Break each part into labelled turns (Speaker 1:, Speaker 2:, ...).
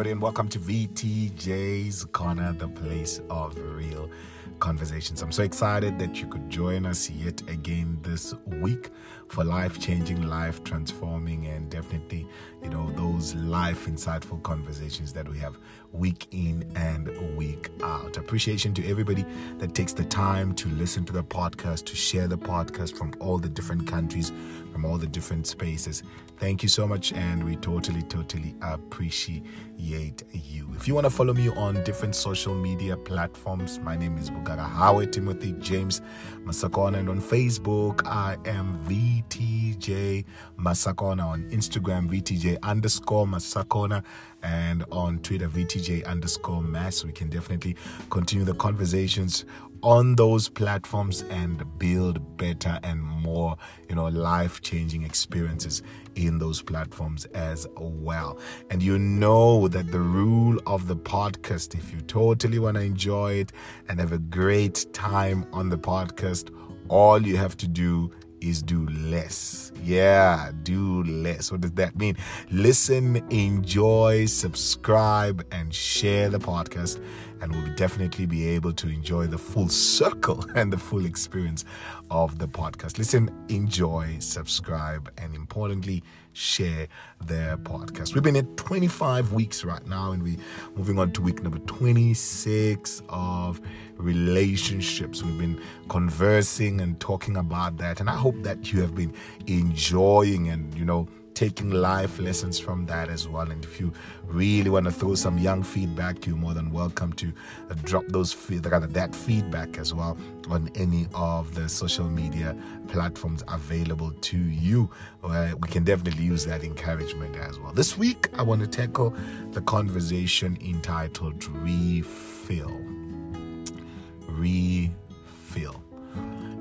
Speaker 1: everybody, and welcome to VTJ's Corner, the place of real conversations. I'm so excited that you could join us yet again this week for life changing, life transforming, and definitely, you know, those life insightful conversations that we have week in and week out. Appreciation to everybody that takes the time to listen to the podcast, to share the podcast from all the different countries, from all the different spaces. Thank you so much, and we totally, totally appreciate you. If you want to follow me on different social media platforms, my name is Bugaga Howard Timothy James Masakona, and on Facebook, I am VTJ Masakona. On Instagram, VTJ underscore Masakona, and on Twitter, VTJ underscore Mass. We can definitely continue the conversations on those platforms and build better and more, you know, life changing experiences in those platforms as well. And you know that the rule of the podcast, if you totally want to enjoy it and have a great time on the podcast, all you have to do is do less. Yeah, do less. What does that mean? Listen, enjoy, subscribe, and share the podcast, and we'll definitely be able to enjoy the full circle and the full experience of the podcast. Listen, enjoy, subscribe, and importantly, share their podcast. We've been at 25 weeks right now, and we're moving on to week number 26 of relationships. We've been conversing and talking about that, and I hope that you have been enjoying and you know taking life lessons from that as well. And if you really want to throw some young feedback, you're more than welcome to uh, drop those that feedback as well on any of the social media platforms available to you. We can definitely use that encouragement as well. This week, I want to tackle the conversation entitled Refill. Refill.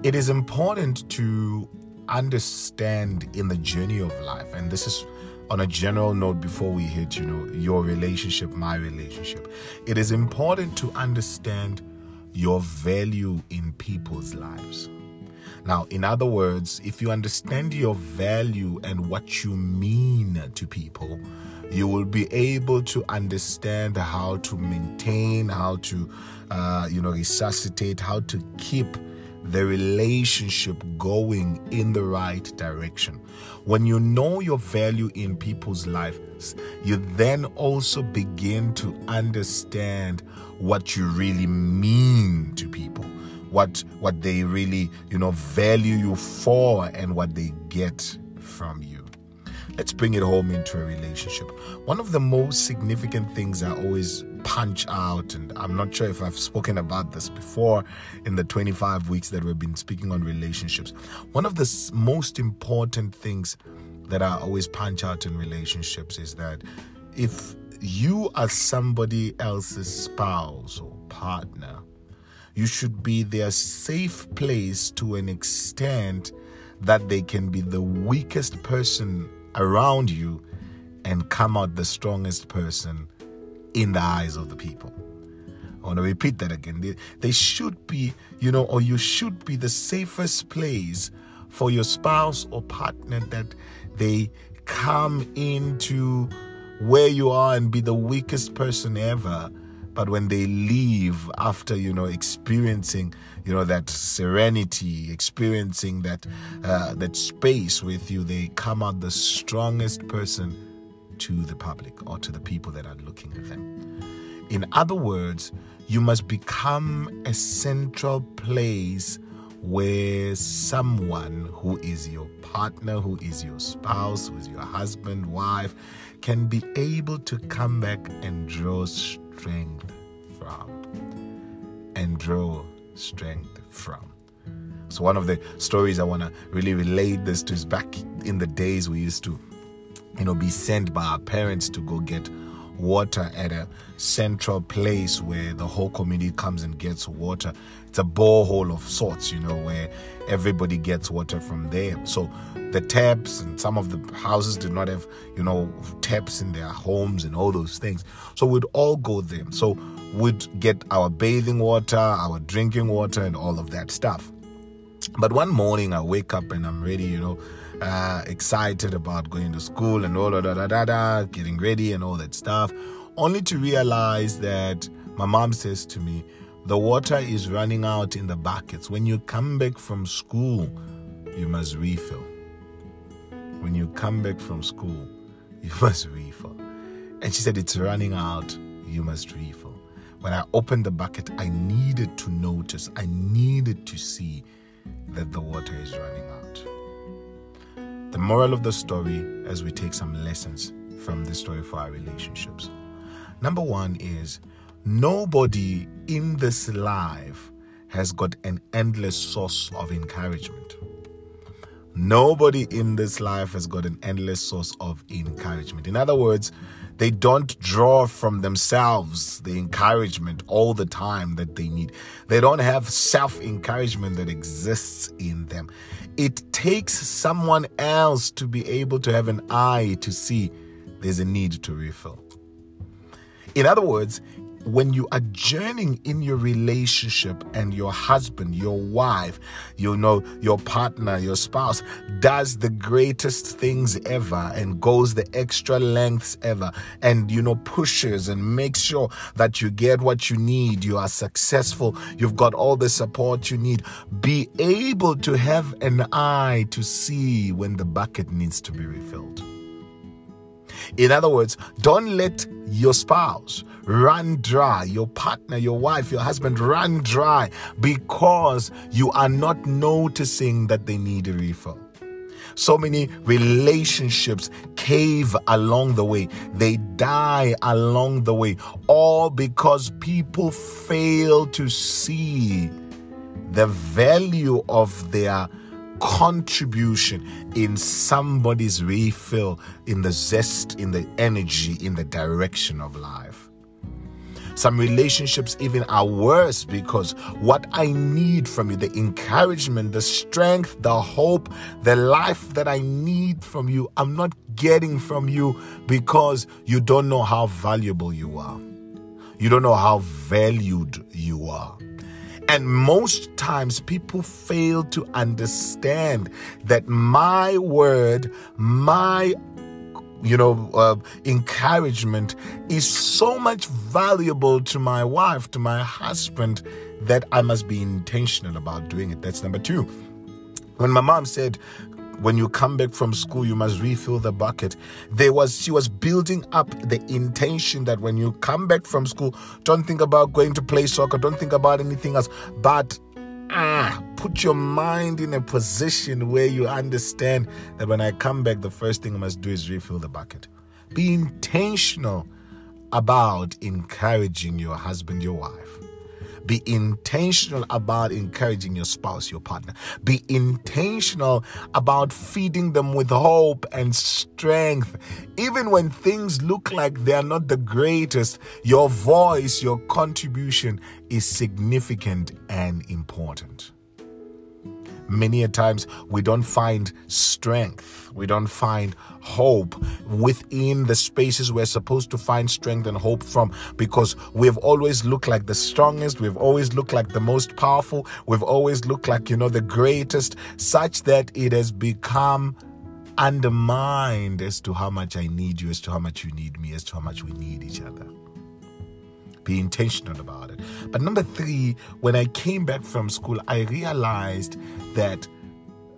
Speaker 1: It is important to understand in the journey of life, and this is on a general note before we hit, you know, your relationship, my relationship, it is important to understand your value in people's lives. Now, in other words, if you understand your value and what you mean to people, you will be able to understand how to maintain, how to, uh, you know, resuscitate, how to keep the relationship going in the right direction. When you know your value in people's lives, you then also begin to understand what you really mean to people. What what they really, you know, value you for and what they get from you. Let's bring it home into a relationship. One of the most significant things I always punch out, and I'm not sure if I've spoken about this before in the 25 weeks that we've been speaking on relationships. One of the most important things that I always punch out in relationships is that if you are somebody else's spouse or partner, you should be their safe place to an extent that they can be the weakest person around you and come out the strongest person in the eyes of the people. I want to repeat that again. They, they should be, you know, or you should be the safest place for your spouse or partner that they come into where you are and be the weakest person ever. But when they leave after, you know, experiencing, you know, that serenity, experiencing that uh, that space with you, they come out the strongest person to the public or to the people that are looking at them. In other words, you must become a central place where someone who is your partner, who is your spouse, who is your husband, wife, can be able to come back and draw strength from. And draw strength from. So, one of the stories I want to really relate this to is back in the days we used to you know, be sent by our parents to go get water at a central place where the whole community comes and gets water. It's a borehole of sorts, you know, where everybody gets water from there. So the taps and some of the houses did not have, you know, taps in their homes and all those things. So we'd all go there. So we'd get our bathing water, our drinking water, and all of that stuff. But one morning I wake up and I'm ready, you know, uh, excited about going to school and all da da da da, getting ready and all that stuff. only to realize that my mom says to me, the water is running out in the buckets. When you come back from school, you must refill. When you come back from school, you must refill. And she said, It's running out, you must refill. When I opened the bucket, I needed to notice, I needed to see that the water is running out. The moral of the story, as we take some lessons from this story for our relationships. Number one is nobody in this life has got an endless source of encouragement. Nobody in this life has got an endless source of encouragement. In other words, they don't draw from themselves the encouragement all the time that they need. They don't have self encouragement that exists in them. It takes someone else to be able to have an eye to see there's a need to refill. In other words, when you are journeying in your relationship and your husband, your wife, you know, your partner, your spouse does the greatest things ever and goes the extra lengths ever and, you know, pushes and makes sure that you get what you need, you are successful, you've got all the support you need, be able to have an eye to see when the bucket needs to be refilled. In other words, don't let your spouse run dry, your partner, your wife, your husband run dry because you are not noticing that they need a refill. So many relationships cave along the way, they die along the way, all because people fail to see the value of their contribution in somebody's refill, in the zest, in the energy, in the direction of life. Some relationships even are worse because what I need from you, the encouragement, the strength, the hope, the life that I need from you, I'm not getting from you because you don't know how valuable you are. You don't know how valued you are. And most times people fail to understand that my word, my you know, uh, encouragement is so much valuable to my wife, to my husband, that I must be intentional about doing it. That's number two. When my mom said, when you come back from school you must refill the bucket. There was she was building up the intention that when you come back from school don't think about going to play soccer don't think about anything else but ah put your mind in a position where you understand that when i come back the first thing i must do is refill the bucket. Be intentional about encouraging your husband your wife be intentional about encouraging your spouse, your partner. Be intentional about feeding them with hope and strength. Even when things look like they are not the greatest, your voice, your contribution is significant and important many a times we don't find strength, we don't find hope within the spaces we're supposed to find strength and hope from because we've always looked like the strongest, we've always looked like the most powerful, we've always looked like, you know, the greatest, such that it has become undermined as to how much I need you, as to how much you need me, as to how much we need each other be intentional about it. But number three, when I came back from school, I realized that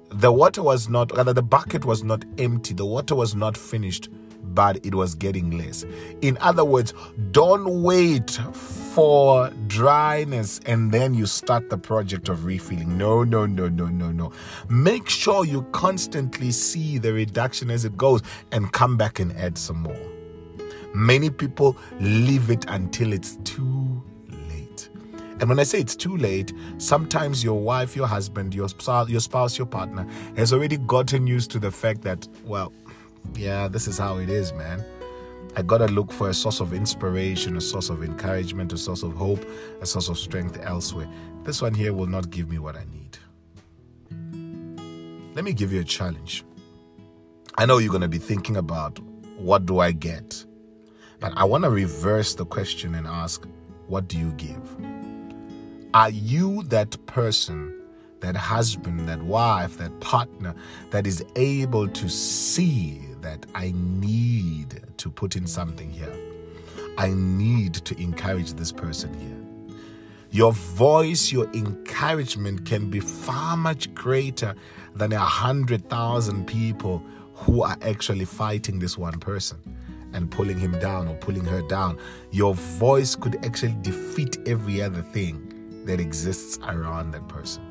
Speaker 1: the water was not, rather, the bucket was not empty, the water was not finished, but it was getting less. In other words, don't wait for dryness and then you start the project of refilling. No, no, no, no, no, no. Make sure you constantly see the reduction as it goes and come back and add some more. Many people leave it until it's too late. And when I say it's too late, sometimes your wife, your husband, your spouse, your spouse, your partner has already gotten used to the fact that, well, yeah, this is how it is, man. I gotta look for a source of inspiration, a source of encouragement, a source of hope, a source of strength elsewhere. This one here will not give me what I need. Let me give you a challenge. I know you're gonna be thinking about what do I get? But I want to reverse the question and ask, what do you give? Are you that person, that husband, that wife, that partner that is able to see that I need to put in something here? I need to encourage this person here. Your voice, your encouragement can be far much greater than a hundred thousand people who are actually fighting this one person and pulling him down or pulling her down. Your voice could actually defeat every other thing that exists around that person.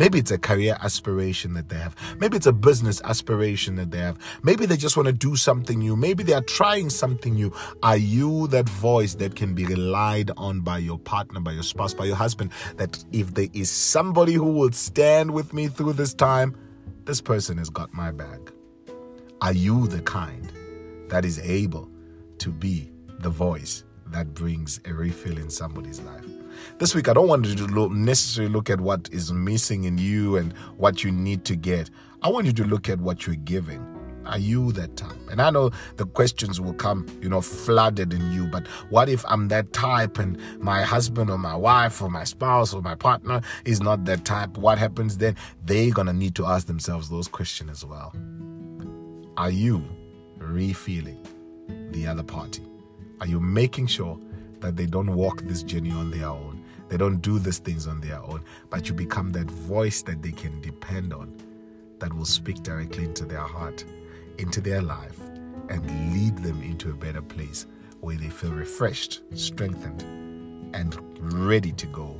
Speaker 1: Maybe it's a career aspiration that they have. Maybe it's a business aspiration that they have. Maybe they just want to do something new. Maybe they are trying something new. Are you that voice that can be relied on by your partner, by your spouse, by your husband? That if there is somebody who will stand with me through this time, this person has got my back. Are you the kind that is able to be the voice that brings a refill in somebody's life? This week, I don't want you to look, necessarily look at what is missing in you and what you need to get. I want you to look at what you're giving. Are you that type? And I know the questions will come, you know, flooded in you, but what if I'm that type and my husband or my wife or my spouse or my partner is not that type? What happens then? They're going to need to ask themselves those questions as well. Are you refilling the other party? Are you making sure that they don't walk this journey on their own. They don't do these things on their own, but you become that voice that they can depend on that will speak directly into their heart, into their life, and lead them into a better place where they feel refreshed, strengthened, and ready to go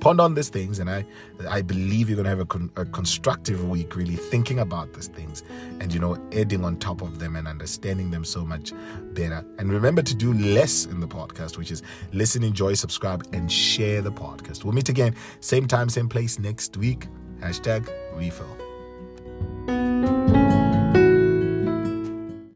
Speaker 1: ponder on these things, and I, I believe you're going to have a, con- a, constructive week, really thinking about these things, and you know, adding on top of them and understanding them so much better. And remember to do less in the podcast, which is listen, enjoy, subscribe, and share the podcast. We'll meet again, same time, same place next week. Hashtag refill.